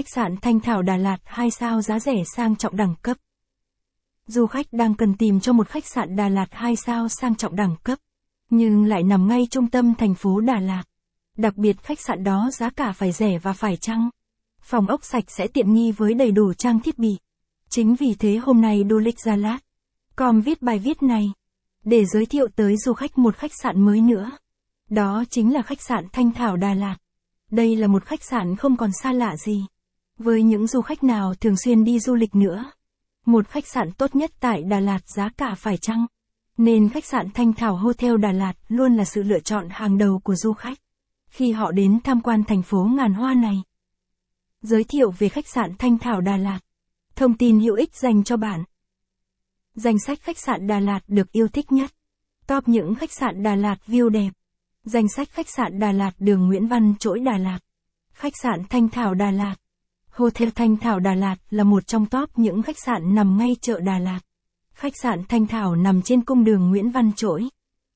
Khách sạn Thanh Thảo Đà Lạt 2 sao giá rẻ sang trọng đẳng cấp. Du khách đang cần tìm cho một khách sạn Đà Lạt 2 sao sang trọng đẳng cấp, nhưng lại nằm ngay trung tâm thành phố Đà Lạt. Đặc biệt khách sạn đó giá cả phải rẻ và phải chăng. Phòng ốc sạch sẽ tiện nghi với đầy đủ trang thiết bị. Chính vì thế hôm nay Du lịch Gia Lát, com viết bài viết này, để giới thiệu tới du khách một khách sạn mới nữa. Đó chính là khách sạn Thanh Thảo Đà Lạt. Đây là một khách sạn không còn xa lạ gì. Với những du khách nào thường xuyên đi du lịch nữa. Một khách sạn tốt nhất tại Đà Lạt giá cả phải chăng? Nên khách sạn Thanh Thảo Hotel Đà Lạt luôn là sự lựa chọn hàng đầu của du khách. Khi họ đến tham quan thành phố ngàn hoa này. Giới thiệu về khách sạn Thanh Thảo Đà Lạt. Thông tin hữu ích dành cho bạn. Danh sách khách sạn Đà Lạt được yêu thích nhất. Top những khách sạn Đà Lạt view đẹp. Danh sách khách sạn Đà Lạt đường Nguyễn Văn Trỗi Đà Lạt. Khách sạn Thanh Thảo Đà Lạt. Hotel Thanh Thảo Đà Lạt là một trong top những khách sạn nằm ngay chợ Đà Lạt. Khách sạn Thanh Thảo nằm trên cung đường Nguyễn Văn Trỗi.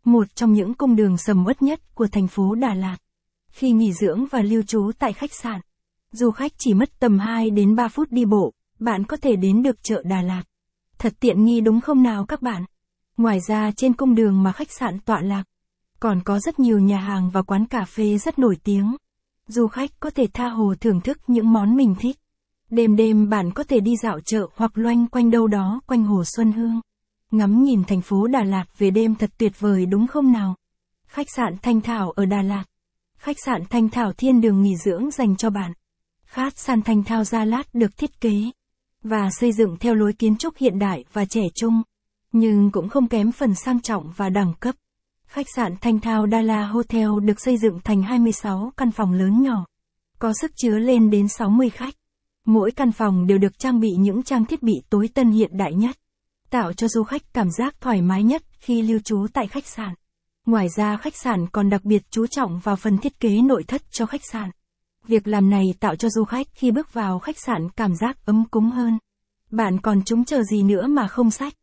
Một trong những cung đường sầm uất nhất của thành phố Đà Lạt. Khi nghỉ dưỡng và lưu trú tại khách sạn, du khách chỉ mất tầm 2 đến 3 phút đi bộ, bạn có thể đến được chợ Đà Lạt. Thật tiện nghi đúng không nào các bạn? Ngoài ra trên cung đường mà khách sạn tọa lạc, còn có rất nhiều nhà hàng và quán cà phê rất nổi tiếng. Du khách có thể tha hồ thưởng thức những món mình thích. Đêm đêm bạn có thể đi dạo chợ hoặc loanh quanh đâu đó quanh hồ Xuân Hương. Ngắm nhìn thành phố Đà Lạt về đêm thật tuyệt vời đúng không nào? Khách sạn Thanh Thảo ở Đà Lạt. Khách sạn Thanh Thảo thiên đường nghỉ dưỡng dành cho bạn. Khát sàn Thanh Thảo Gia Lát được thiết kế và xây dựng theo lối kiến trúc hiện đại và trẻ trung, nhưng cũng không kém phần sang trọng và đẳng cấp. Khách sạn Thanh Thao Dala Hotel được xây dựng thành 26 căn phòng lớn nhỏ, có sức chứa lên đến 60 khách. Mỗi căn phòng đều được trang bị những trang thiết bị tối tân hiện đại nhất, tạo cho du khách cảm giác thoải mái nhất khi lưu trú tại khách sạn. Ngoài ra khách sạn còn đặc biệt chú trọng vào phần thiết kế nội thất cho khách sạn. Việc làm này tạo cho du khách khi bước vào khách sạn cảm giác ấm cúng hơn. Bạn còn chúng chờ gì nữa mà không sách?